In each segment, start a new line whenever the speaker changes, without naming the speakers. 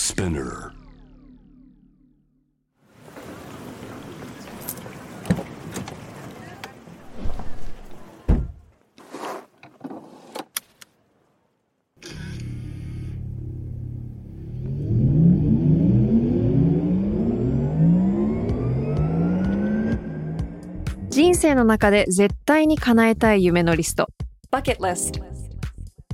Spinner.
人生の中で絶対に叶えたい夢のリスト
Bucket list.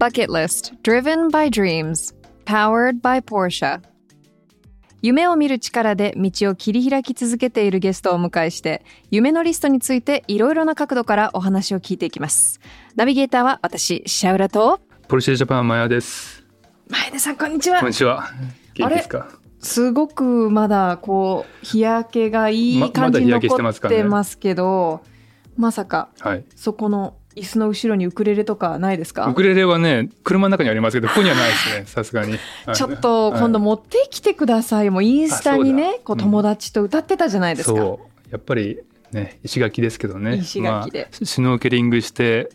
バケットリスト Driven by Dreams Powered by Porsche 夢を見る力で道を切り開き続けているゲストをお迎えして夢のリストについていろいろな角度からお話を聞いていきますナビゲーターは私シャウラと
ポルシェジャパンマヤです。
前田さんこんにちは
こんにちは。元気ですか？
すごくまだこう日焼けがいい
ま
感じに残ってますけどまさか
はい。
そこの椅子の後ろにウクレレとかないですか？
ウクレレはね、車の中にありますけど、ここにはないですね。さすがに。はい
ちょっと今度持ってきてください。もうインスタに
あ
ね、こう友達と歌ってたじゃないですか。
そう。やっぱりね、石垣ですけどね。
石垣で
まあシュノーケリングして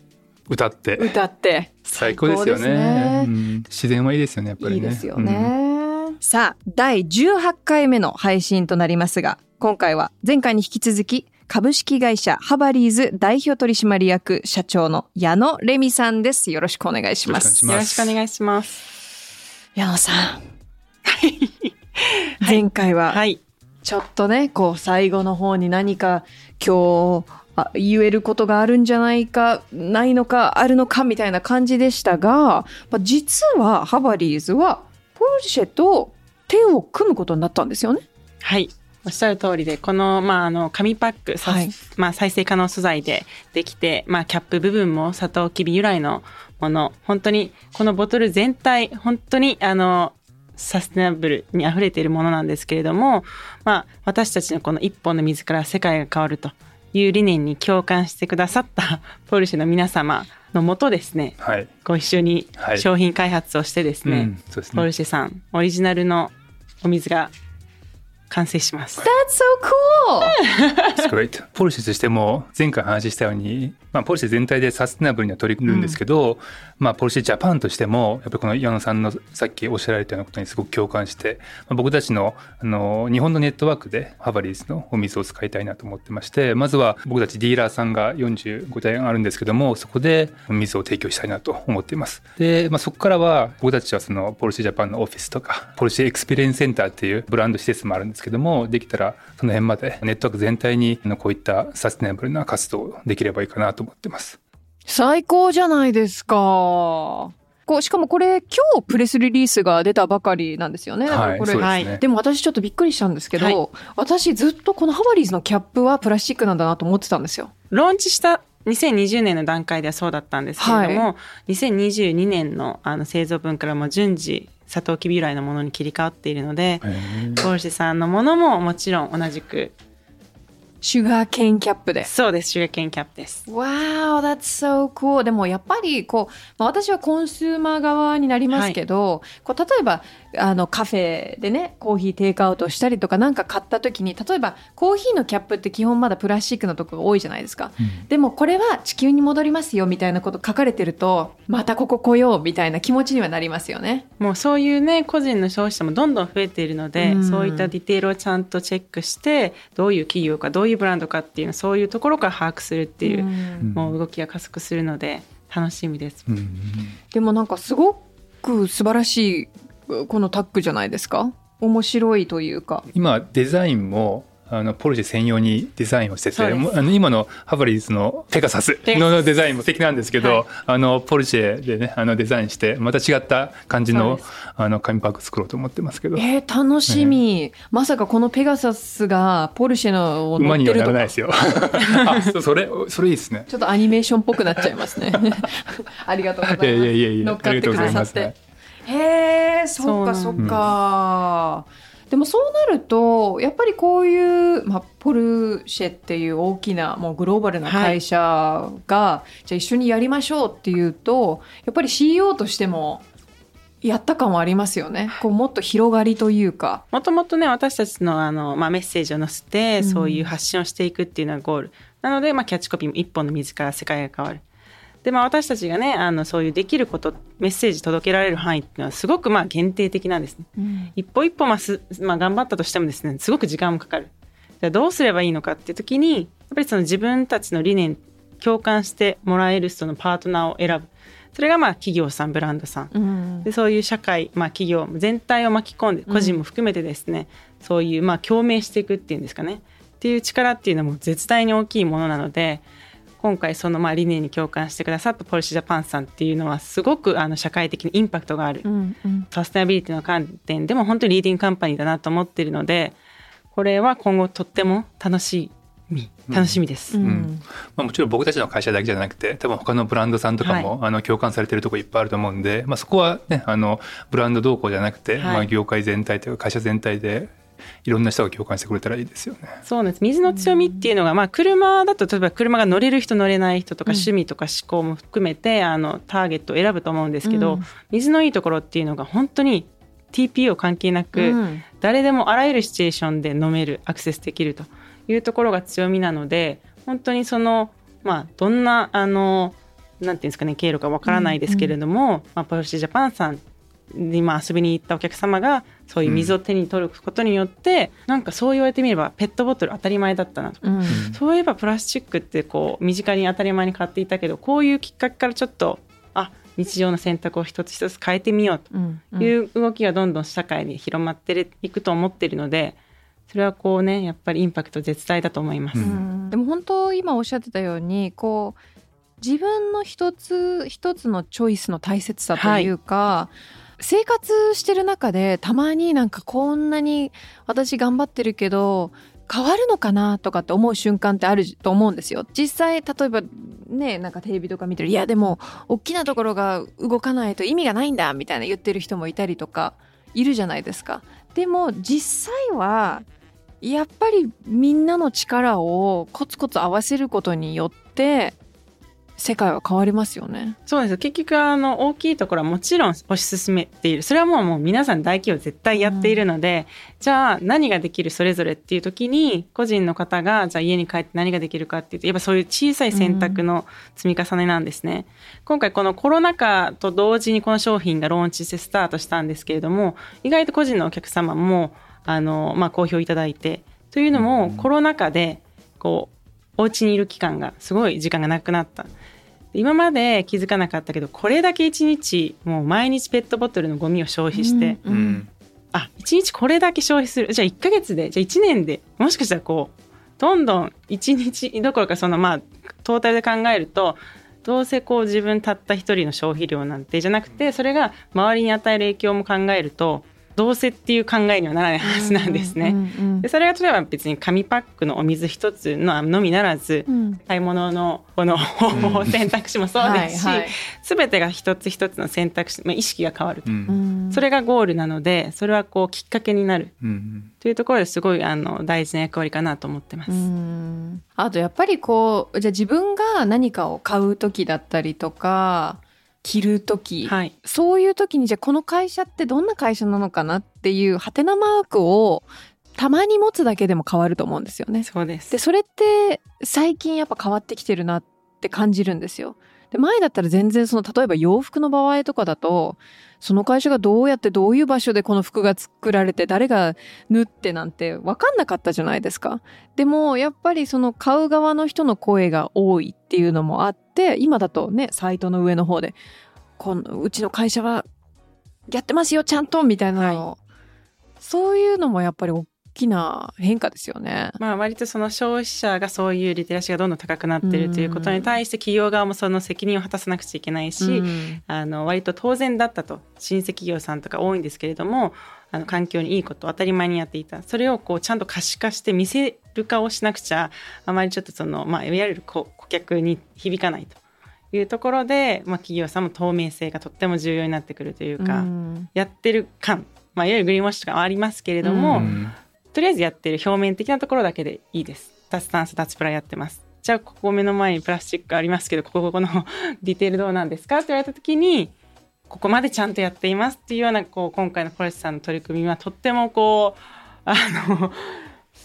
歌って
歌って。
最高ですよね。
最高です
うん自然はいいですよね。やっぱりね。
いいですよね。さあ、第18回目の配信となりますが、今回は前回に引き続き、株式会社ハバリーズ代表取締役社長の矢野レミさんです。よろしくお願いします。
よろしくお願いします。
矢野さん。前回は、
はい。
ちょっとね、こう、最後の方に何か今日、あ言えることがあるんじゃないか、ないのか、あるのか、みたいな感じでしたが、まあ、実はハバリーズは、ポルシェと手を組むことになったんですよね。
はい。おっしゃる通りで、この、まあ、あの、紙パック、さ
はい
まあ、再生可能素材でできて、まあ、キャップ部分もサトウキビ由来のもの、本当に、このボトル全体、本当に、あの、サステナブルに溢れているものなんですけれども、まあ、私たちのこの一本の水から世界が変わるという理念に共感してくださったポルシェの皆様のもとですね、
はい。
ご一緒に
はい
商品開発をしてですね、
うんそうですね
ポル。シェさんオリジナルのお水が完成します。
That's so cool!
That's great. ポルシェとしても前回話したように、まあ、ポルシェ全体でサステナブルには取り組むんですけど、まあ、ポルシェジャパンとしてもやっぱりこの矢野さんのさっきおっしゃられたようなことにすごく共感して、まあ、僕たちのあの日本のネットワークでハバリーズのお水を使いたいなと思ってましてまずは僕たちディーラーさんが45体あるんですけどもそこでお水を提供したいなと思っています。で、まあ、そこからは僕たちはそのポルシェジャパンのオフィスとかポルシェエクスペリエンスセンターっていうブランド施設もあるんですけどもできたらその辺までネットワーク全体にこういったサステナブルな活動をできればいいかなと思ってます。
最高じゃないですか。こうしかもこれ今日プレスリリースが出たばかりなんですよね。
はい
これ。
そうですね、
でも私ちょっとびっくりしたんですけど、
はい。
私ずっとこのハバリーズのキャップはプラスチックなんだなと思ってたんですよ。
ローンチした2020年の段階ではそうだったんですけれども、2022年のあの製造分からも順次サトウキビ由来のものに切り替わっているので、ポルシェさんのものももちろん同じく
シュガーケーンキャップで。
そうですシュガーケーンキャップです。
Wow, that's so cool. でもやっぱりこう、まあ、私はコンスーマー側になりますけど、こう例えばあのカフェでねコーヒーテイクアウトしたりとかなんか買った時に例えばコーヒーのキャップって基本まだプラスチックのとこが多いじゃないですか。でもこれは地球に戻りますよみたいなこと書かれてるとまたここ来ようみたいな気持ちにはなりますよね。
もうそういうね個人の消費者もどんどん増えているので、
うん
そういったディテールをちゃんとチェックしてどういう企業かどういうブランドかっていうのそういうところから把握するっていう、
うん
もう動きが加速するので楽しみです。
うん
でもなんかすごく素晴らしいこのタッグじゃないですか？面白いというか。
今デザインもあのポルシェ専用にデザインをしててあの今のハバリーズのペガサスのデザインも素敵なんですけど、
はい。
あのポルシェでねあのデザインしてまた違った感じのあの紙パック作ろうと思ってますけど。
えー、楽しみ、まさかこのペガサスがポルシェのを乗
馬には
ってるとか
ならないですよ。あそそれそれいいですね。
ちょっとアニメーションっぽくなっちゃいますね。ありがとうございます。
いやいやいや
乗っかってくださって。
います
へえそっかそっか、でもそうなるとやっぱりこういう、まあ、ポルシェっていう大きなもうグローバルな会社が、じゃあ一緒にやりましょうっていうとやっぱり CEO としてもやった感はありますよね。こうもっと広がりというか。
もともとね私たちのあの、まあ、メッセージを載せて、
うん。
そういう発信をしていくっていうのがゴール。なので、まあ、キャッチコピーも一本の水から世界が変わるで、まあ、私たちがねあのそういうできることメッセージ届けられる範囲っていうのはすごくまあ限定的なんですね。一歩一歩、まあすまあ、頑張ったとしてもですねすごく時間もかかる。じゃあどうすればいいのかっていう時にやっぱりその自分たちの理念共感してもらえる人のパートナーを選ぶ。それがまあ企業さんブランドさん。
うん。
でそういう社会、まあ、企業全体を巻き込んで個人も含めてですね、そういうまあ共鳴していくっていうんですかね。っていう力っていうのも絶対に大きいものなので今回そのまあ理念に共感してくださったポルシェジャパンさんっていうのはすごくあの社会的にインパクトがある、
うんうん。
サステナビリティの観点でも本当にリーディングカンパニーだなと思っているのでこれは今後とっても楽しみ楽しみです。
うん。
まあ、もちろん僕たちの会社だけじゃなくて多分他のブランドさんとかも、あの共感されてるところいっぱいあると思うんで、まあ、そこはねあのブランド動向じゃなくて、
はい。
まあ、業界全体というか会社全体でいろんな人が共感してくれたらいいですよね。
そうなんです。水の強みっていうのが、まあ、車だと例えば車が乗れる人乗れない人とか
うん。
趣味とか思考も含めて、あのターゲットを選ぶと思うんですけど、
うん。
水のいいところっていうのが本当に TPO 関係なく、
うん。
誰でもあらゆるシチュエーションで飲めるアクセスできるというところが強みなので本当にそのまあどんなあのなんていうんですかね経路かわからないですけれども、まあ、ポルシェジャパンさんにまあ遊びに行ったお客様がそういう水を手に取ることによって、なんかそう言われてみればペットボトル当たり前だったなと。か、
うん。
そういえばプラスチックってこう身近に当たり前に買っていたけどこういうきっかけからちょっとあ日常の選択を一つ一つ変えてみようと。
うん。
いう動きがどんどん社会に広まっていくと思っているのでそれはこうねやっぱりインパクト絶大だと思います。
う
うん。でも本当今おっしゃってたようにこう自分の一つ一つのチョイスの大切さというか、生活してる中でたまになんかこんなに私頑張ってるけど変わるのかなとかって思う瞬間ってあると思うんですよ。実際例えばねなんかテレビとか見てるいやでも大きなところが動かないと意味がないんだみたいな言ってる人もいたりとかいるじゃないですか。でも実際はやっぱりみんなの力をコツコツ合わせることによって世界は変わりますよね。
そうです結局あの大きいところはもちろん推し進めているそれはもうもう皆さん大企業絶対やっているので、じゃあ何ができるそれぞれっていう時に個人の方がじゃあ家に帰って何ができるかっていうとやっぱそういう小さい選択の積み重ねなんですね。今回このコロナ禍と同時にこの商品がローンチしてスタートしたんですけれども意外と個人のお客様もあの、まあ、好評いただいてというのも、コロナ禍でこうお家にいる期間がすごい時間がなくなった。今まで気づかなかったけどこれだけ一日もう毎日ペットボトルのゴミを消費して、
うん
うん。
あ一日これだけ消費する。じゃあ1ヶ月でじゃあ1年でもしかしたらこうどんどん1日どころかそのまあトータルで考えるとどうせこう自分たった一人の消費量なんてじゃなくてそれが周りに与える影響も考えるとどうせっていう考えにはならない話なんですね。
うんうん
でそれが例えば別に紙パックのお水一つののみならず、
うん。
買い物のこの方法選択肢もそうですし、
はいはい。
全てが一つ一つの選択肢、まあ、意識が変わると、
うん。
それがゴールなのでそれはこうきっかけになる。
うん。
というところですごいあの大事な役割かなと思ってます。
うん。あとやっぱりこうじゃあ自分が何かを買う時だったりとか着る時、
はい、
そういう時にじゃあこの会社ってどんな会社なのかなっていうハテナマークをたまに持つだけでも変わると思うんですよね。
そうです
でそれって最近やっぱ変わってきてるなって感じるんですよ。で前だったら全然その例えば洋服の場合とかだとその会社がどうやってどういう場所でこの服が作られて誰が縫ってなんて分かんなかったじゃないですか。でもやっぱりその買う側の人の声が多いっていうのもあって今だとねサイトの上の方でこのうちの会社はやってますよちゃんとみたいなのを、そういうのもやっぱり大きな変化ですよね。
まあ割とその消費者がそういうリテラシーがどんどん高くなってるということに対して企業側もその責任を果たさなくちゃいけないし、
うん。
あの割と当然だったと。新規企業さんとか多いんですけれどもあの環境にいいことを当たり前にやっていた。それをこうちゃんと可視化して見せる化をしなくちゃあまりちょっとその、まあ、いわゆる顧顧客に響かないというところで、まあ、企業さんも透明性がとっても重要になってくるというか、
うん。
やってる感、まあ、いわゆるグリーンウォッシュとかはありますけれども、
うん
とりあえずやってる表面的なところだけでいいです。脱炭素脱プラやってます。じゃあここ目の前にプラスチックありますけどここここの ディテールどうなんですか？って言われた時にここまでちゃんとやっていますっていうようなこう今回のポレスさんの取り組みはとってもこうあの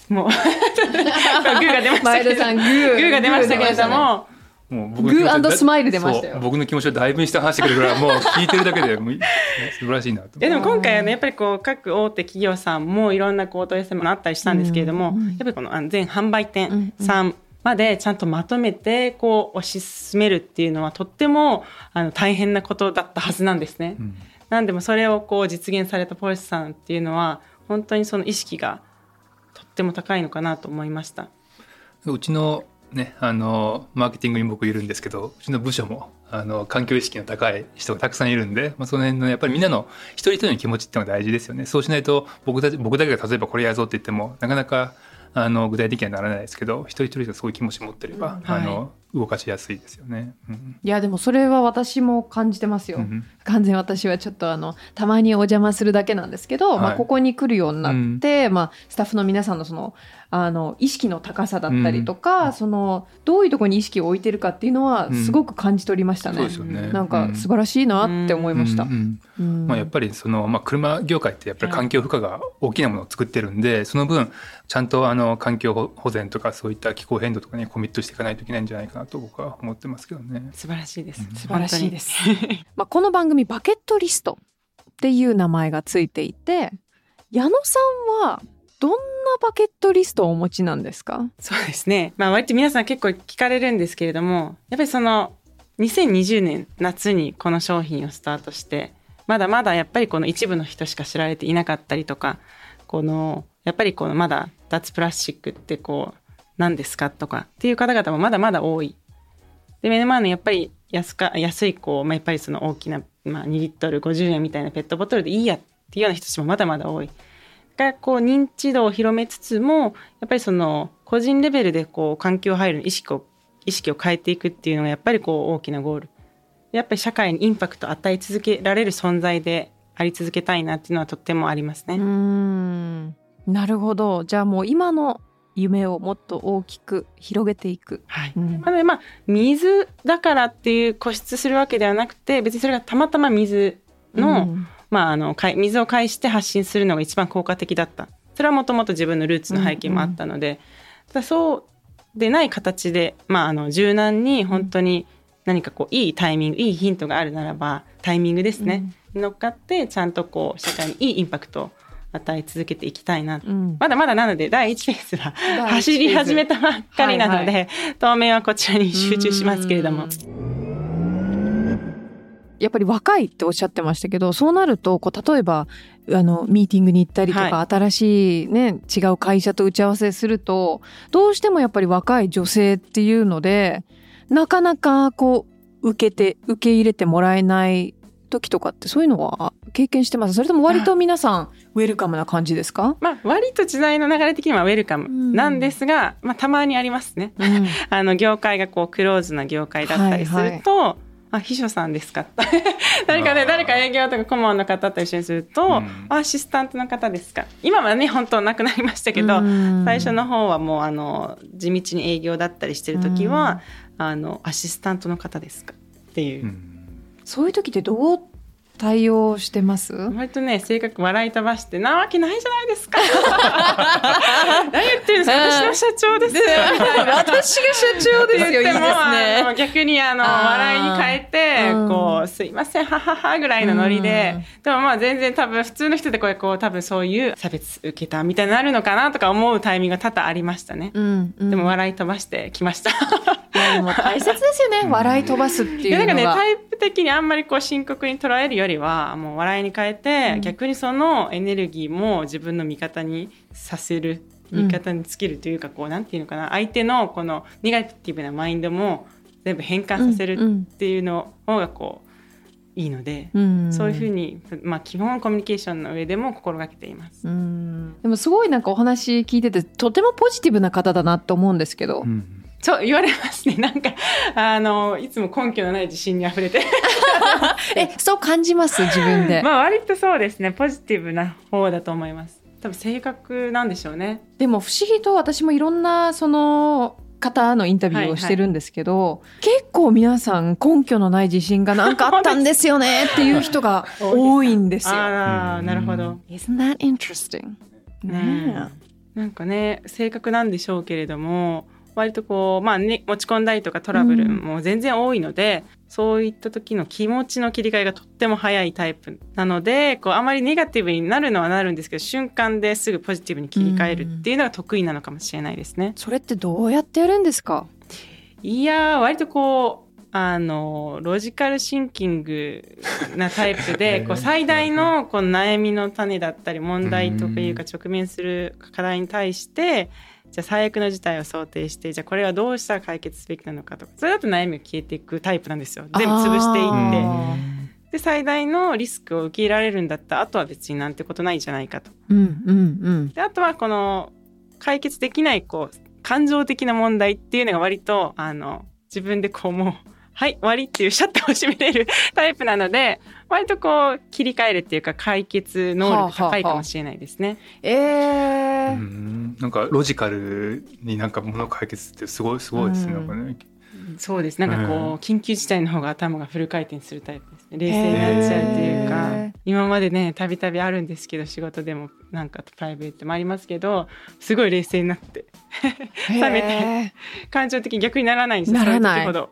もう グーが出ましたけれどグーが出ましたけれども、
もう僕の
グー
気持ちを
スマイル出ましたよ
僕の気持ちをだいぶにして話してくれるからもう聞いてるだけで 素晴らしいなと
いやでも今回はねやっぱりこう各大手企業さんもいろんなこうお問い合わせもあったりしたんですけれども、
うんうん
やっぱりこの全販売
うん
店さんまでちゃんとまとめてこう推し進めるっていうのはとってもあの大変なことだったはずなんですね。
うん
なんでもそれをこう実現されたポリスさんっていうのは本当にその意識がとっても高いのかなと思いました。
うちのねあのマーケティングに僕いるんですけどうちの部署もあの環境意識の高い人がたくさんいるんで、まあ、その辺のやっぱりみんなの一人一人の気持ちっていうのが大事ですよね。そうしないと僕たち僕だけが例えばこれやるぞって言ってもなかなかあの具体的にはならないですけど一人一人がそういう気持ち持ってれば、
うん
あの動かしやすいですよね。うん
いやでもそれは私も感じてますよ。
うん
完全に私はちょっとあのたまにお邪魔するだけなんですけど、
はい
まあ、ここに来るようになって、まあ、スタッフの皆さんのそのあの意識の高さだったりとか、そのどういうところに意識を置いてるかっていうのは
うん
すごく感じ取りましたね。
そうですよね。
なんか素晴らしいなって思いました。
うんうん
うん
まあ、やっぱりその、まあ、車業界ってやっぱり環境負荷が大きなものを作ってるんで、その分ちゃんとあの環境保全とかそういった気候変動とかにコミットしていかないといけないんじゃないかなと僕は思ってますけどね。
素晴らしいです。
うん
素晴らしいです。まあ、この番組バケットリストっていう名前がついていて矢野さんはどんなバケットリストをお持ちなんですか？
そうですね。まあ割と皆さん結構聞かれるんですけれども、やっぱりその2020年夏にこの商品をスタートして、まだまだやっぱりこの一部の人しか知られていなかったりとか、このやっぱりこのまだ脱プラスチックってこう何ですかとかっていう方々もまだまだ多い。で目の前のやっぱり安か安いこう、まあ、やっぱりその大きな、まあ、2リットル50円みたいなペットボトルでいいやっていうような人たちもまだまだ多い。がこう認知度を広めつつもやっぱりその個人レベルでこう環境配慮の意識を意識を変えていくっていうのがやっぱりこう大きなゴールやっぱり社会にインパクトを与え続けられる存在であり続けたいなっていうのはとってもありますね。
うんなるほどじゃあもう今の夢をもっと大きく広げていく、
はい。
うん。
なのでまあ水だからっていう固執するわけではなくて別にそれがたまたま水の、
うん。
まあ、あの水を介して発信するのが一番効果的だった。それはもともと自分のルーツの背景もあったので、ただそうでない形で、まあ、あの柔軟に本当に何かこういいタイミングいいヒントがあるならばタイミングですね、乗っかってちゃんとこう社会にいいインパクトを与え続けていきたいな。と
うん。
まだまだなので第1フェーズは走り始めたばっかりなので、
はい。
当面はこちらに集中しますけれども。
うん。やっぱり若いっておっしゃってましたけどそうなるとこう例えばあのミーティングに行ったりとか、
は
新しいね違う会社と打ち合わせするとどうしてもやっぱり若い女性っていうのでなかなかこう受けて受け入れてもらえない時とかってそういうのは経験してます？それとも割と皆さんウェルカムな感じですか、
まあ割と時代の流れ的にはウェルカムなんですが、まあ、たまにありますね。
うん。
あの業界がこうクローズな業界だったりすると、あ秘書さんですか？誰かね誰か営業とか顧問の方と一緒にすると、
うん。
アシスタントの方ですか？今はね本当なくなりましたけど、
うん。
最初の方はもうあの地道に営業だったりしてる時は、あのアシスタントの方ですか？っていう、
うん
そういう時ってどう対応してます？
割とね性格笑い飛ばしてなわけないじゃないですか。何言ってるんですか私の社長です。よ
私が社長ですよ
言ってもあ
ね。
の逆にあの笑いに変えて
うん。
こうすいませんはははぐらいのノリででもまあ全然多分普通の人でこれこう多分そういう差別受けたみたいになるのかなとか思うタイミングが多々ありましたね。
うんうん。
でも笑い飛ばしてきました。
いやでも大切ですよね。笑い飛ばすって
い
いうのが。
やなんかねタイプ的にあんまりこう深刻に捉えるよりはもう笑いに変えて、
うん。
逆にそのエネルギーも自分の味方にさせる味方につけるというか、こうなんていうのかな。相手のこのネガティブなマインドも全部変換させるっていうの方がこういいので、
うん。
そういうふうに、まあ、基本コミュニケーションの上でも心がけています。
うん。でもすごいなんかお話聞いててとてもポジティブな方だなと思うんですけど、
うん
そう言われますね。なんかあのいつも根拠のない自信にあふれて。
えそう感じます自分で、
まあ割とそうですね。ポジティブな方だと思います。多分性格なんでしょうね。
でも不思議と私もいろんなその方のインタビューをしてるんですけど、結構皆さん根拠のない自信がなんかあったんですよね っていう人が多いんですよ。
ああ
うん
なるほど。
Isn't that interesting? ね
なんかね性格なんでしょうけれども割とこうまあね持ち込んだりとかトラブルも全然多いので、そういった時の気持ちの切り替えがとっても早いタイプなのでこうあまりネガティブになるのはなるんですけど瞬間ですぐポジティブに切り替えるっていうのが得意なのかもしれないですね。
それってどうやってやるんですか？
いやー割とこうあのロジカルシンキングなタイプで こう最大のこう悩みの種だったり問題とかいうか直面する課題に対してじゃあ最悪の事態を想定してじゃあこれはどうしたら解決すべきなのかとかそれだと悩みが消えていくタイプなんですよ全部潰していって
あ
で最大のリスクを受け入れられるんだったらあとは別になんてことないんじゃないかと。
うんうんうん。
であとはこの解決できないこう感情的な問題っていうのが割とあの自分でこうもう はい終わりっていうシャッターを閉めれるタイプなので割とこう切り替えるっていうか解決能力高いかもしれないですね。
えー
うん。なんかロジカルになんかものを解決ってすごいすごいですね。
うん。
なんかね。
そうです。なんかこう、
うん。
緊急事態の方が頭がフル回転するタイプですね冷静になっちゃうっていうか、
へー。
今までねたびたびあるんですけど仕事でもなんかプライベートもありますけどすごい冷静になって冷めて
へー
感情的に逆にならないんですよ
ならない。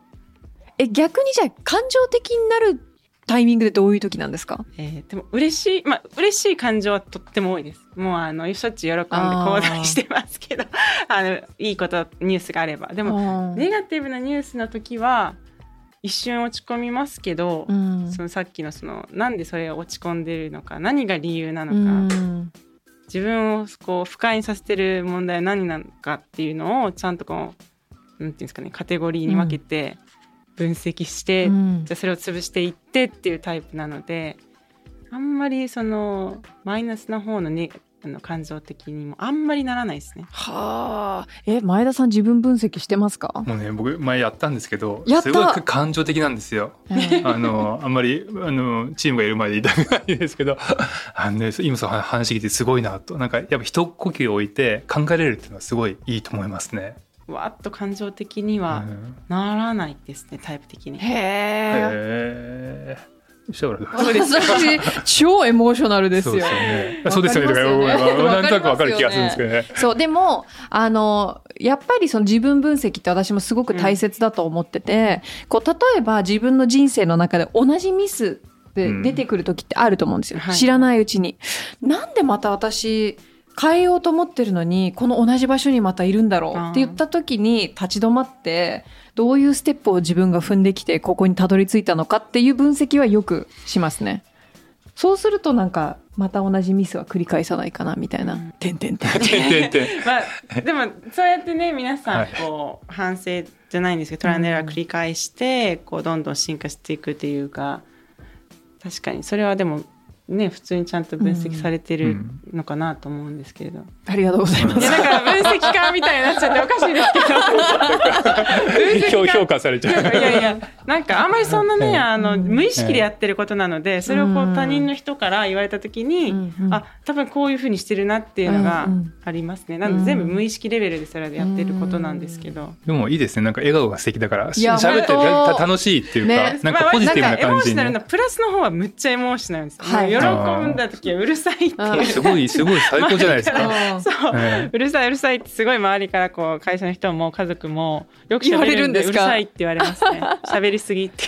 え逆にじゃあ感情的になるタイミングでどういう時なんですか？
えーでも嬉しいまあ嬉しい感情はとっても多いです。もうあのしょっちゅう喜んで行動してますけど あのいいことニュースがあれば。でも
も
ネガティブなニュースの時は一瞬落ち込みますけど、
うん。
そのさっきのそのなんでそれを落ち込んでるのか何が理由なの
う
か、
ん。
自分をこう不快にさせてる問題は何なのかっていうのをちゃんとこうなんていうんですかねカテゴリーに分けて分析して、
うん
じゃあそれを潰していってっていうタイプなのであんまりそのマイナスな方の,、ね、あの感情的にもあんまりならないですね。
はあえ前田さん自分分析してますか？
もうね僕前やったんですけど
やった
すごい感情的なんですよ。あのあんまりあのチームがいる前で言いたくないですけどあの、ね、今その話聞いてすごいなとなんかやっぱ一呼吸置いて考えれるっていうのはすごいいいと思いますね。
わーっと感情的には
うん。
ならないですねタイプ的に。
へえ
そうです。
私超エモーショナルですよ。
そうですよね。そうですよね。とか
わかりますよね。
なんとなくわかる気がするんですけどね。
そうでもあのやっぱりその自分分析って私もすごく大切だと思ってて、こう例えば自分の人生の中で同じミスで出てくる時ってあると思うんですよ、
はい。
知らないうちに。なんでまた私変えようと思ってるのにこの同じ場所にまたいるんだろうって言った時に立ち止まってどういうステップを自分が踏んできてここにたどり着いたのかっていう分析はよくしますね。そうするとなんかまた同じミスは繰り返さないかなみたいな。
うん。
てんてんてん。
てんてんてん。
まあ、でもそうやってね皆さん
はい
こう、反省じゃないんですけどトランドエラー繰り返して、こうどんどん進化していくっていうか確かにそれはでもね普通にちゃんと分析されてるのかなと思うんですけれど、
ありがとうございます。
いや。だから分析家みたいになっちゃっておかしいですけど。
評評価されちゃう。
いやいやいやなんかあんまりそんなね、
ええ
あの無意識でやってることなのでそれをこ
うん
う他人の人から言われた時に、
うん。うん。
あ多分こういうふうにしてるなっていうのが
うんうん
ありますね、なので全部無意識レベルでそれでやってることなんですけど。
でもいいですね。なんか笑顔が素敵だから、し
いや
喋って
本当
た楽しいっていうか、
ね。
なんかポジティブな
まあんかエモ
感じに
ーショナルなプラスの方はむっちゃエモーショナルですよ、
はい
喜んだ時はうるさいって
すごい、すごい最高じゃないですか。
うん
そう、
ええ。
うるさいうるさいってすごい周りからこう会社の人も家族もよく
言われ
喋るんでうるさいって言われますね。喋りすぎって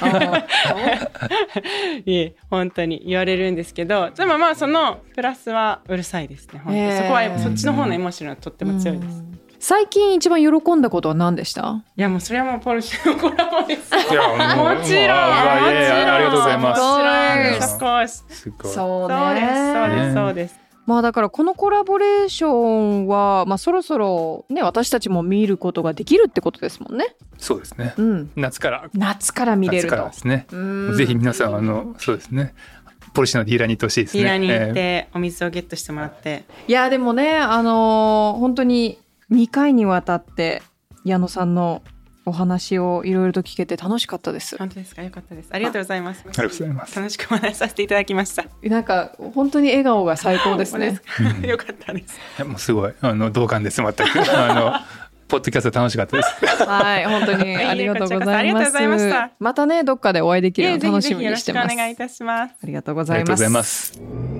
い え本当に言われるんですけどでもまあそのプラスはうるさいですね。そこはそっちの方のエモーショナルはとっても強いです、
最近一番喜んだことは何でした？
いやもうそれはもうポルシェのコラボです。
いやもう
もちろん。
ありがとうございます
もちろん
もちろん。of course
すごい
そうです。そうで
ね
す。そうです。
まあだからこのコラボレーションは、まあ、そろそろね私たちも見ることができるってことですもんね。
そうですね
うん、
夏から
夏から見れ
夏
ると。
からですね
うん
ぜひ皆さんあのそうですねポルシェのディーラーに行ってほしいですね
ディーラーに行っ
え
てお水をゲットしてもらって。
いやでもねあのー本当に2回にわたって矢野さんのお話をいろいろと聞けて楽しかったです。
本当ですか？よかったです。ありがとうございます。
ありがとうございます
楽しくお話しさせていただきました。
なんか本当に笑顔が最高ですね。
うん
よかったです。
いやもうすごいあの同感です全く あのポッドキャスト楽しかったです
はい本当にありがとうござい
ありがとうございま
ます
した。
またねどっかでお会いできるの
ぜひぜ
楽しみ
ひよろしくお
にしてます。
願いいたします。
ありがとうご
あ
ざいます
りがとうござい。ます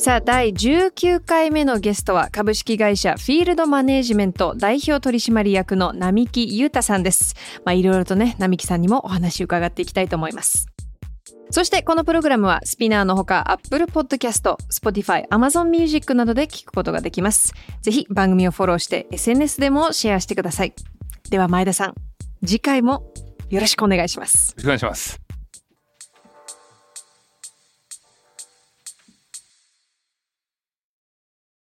さあ第19回目のゲストは株式会社フィールドマネージメント代表取締役の並木裕太さんです。まあいろいろとね並木さんにもお話伺っていきたいと思います。そしてこのプログラムはスピナーのほか Apple Podcast、Spotify、Amazon Music などで聞くことができます。ぜひ番組をフォローして SNS でもシェアしてください。では前田さん、次回もよろしくお願いします。
よろしくお願いします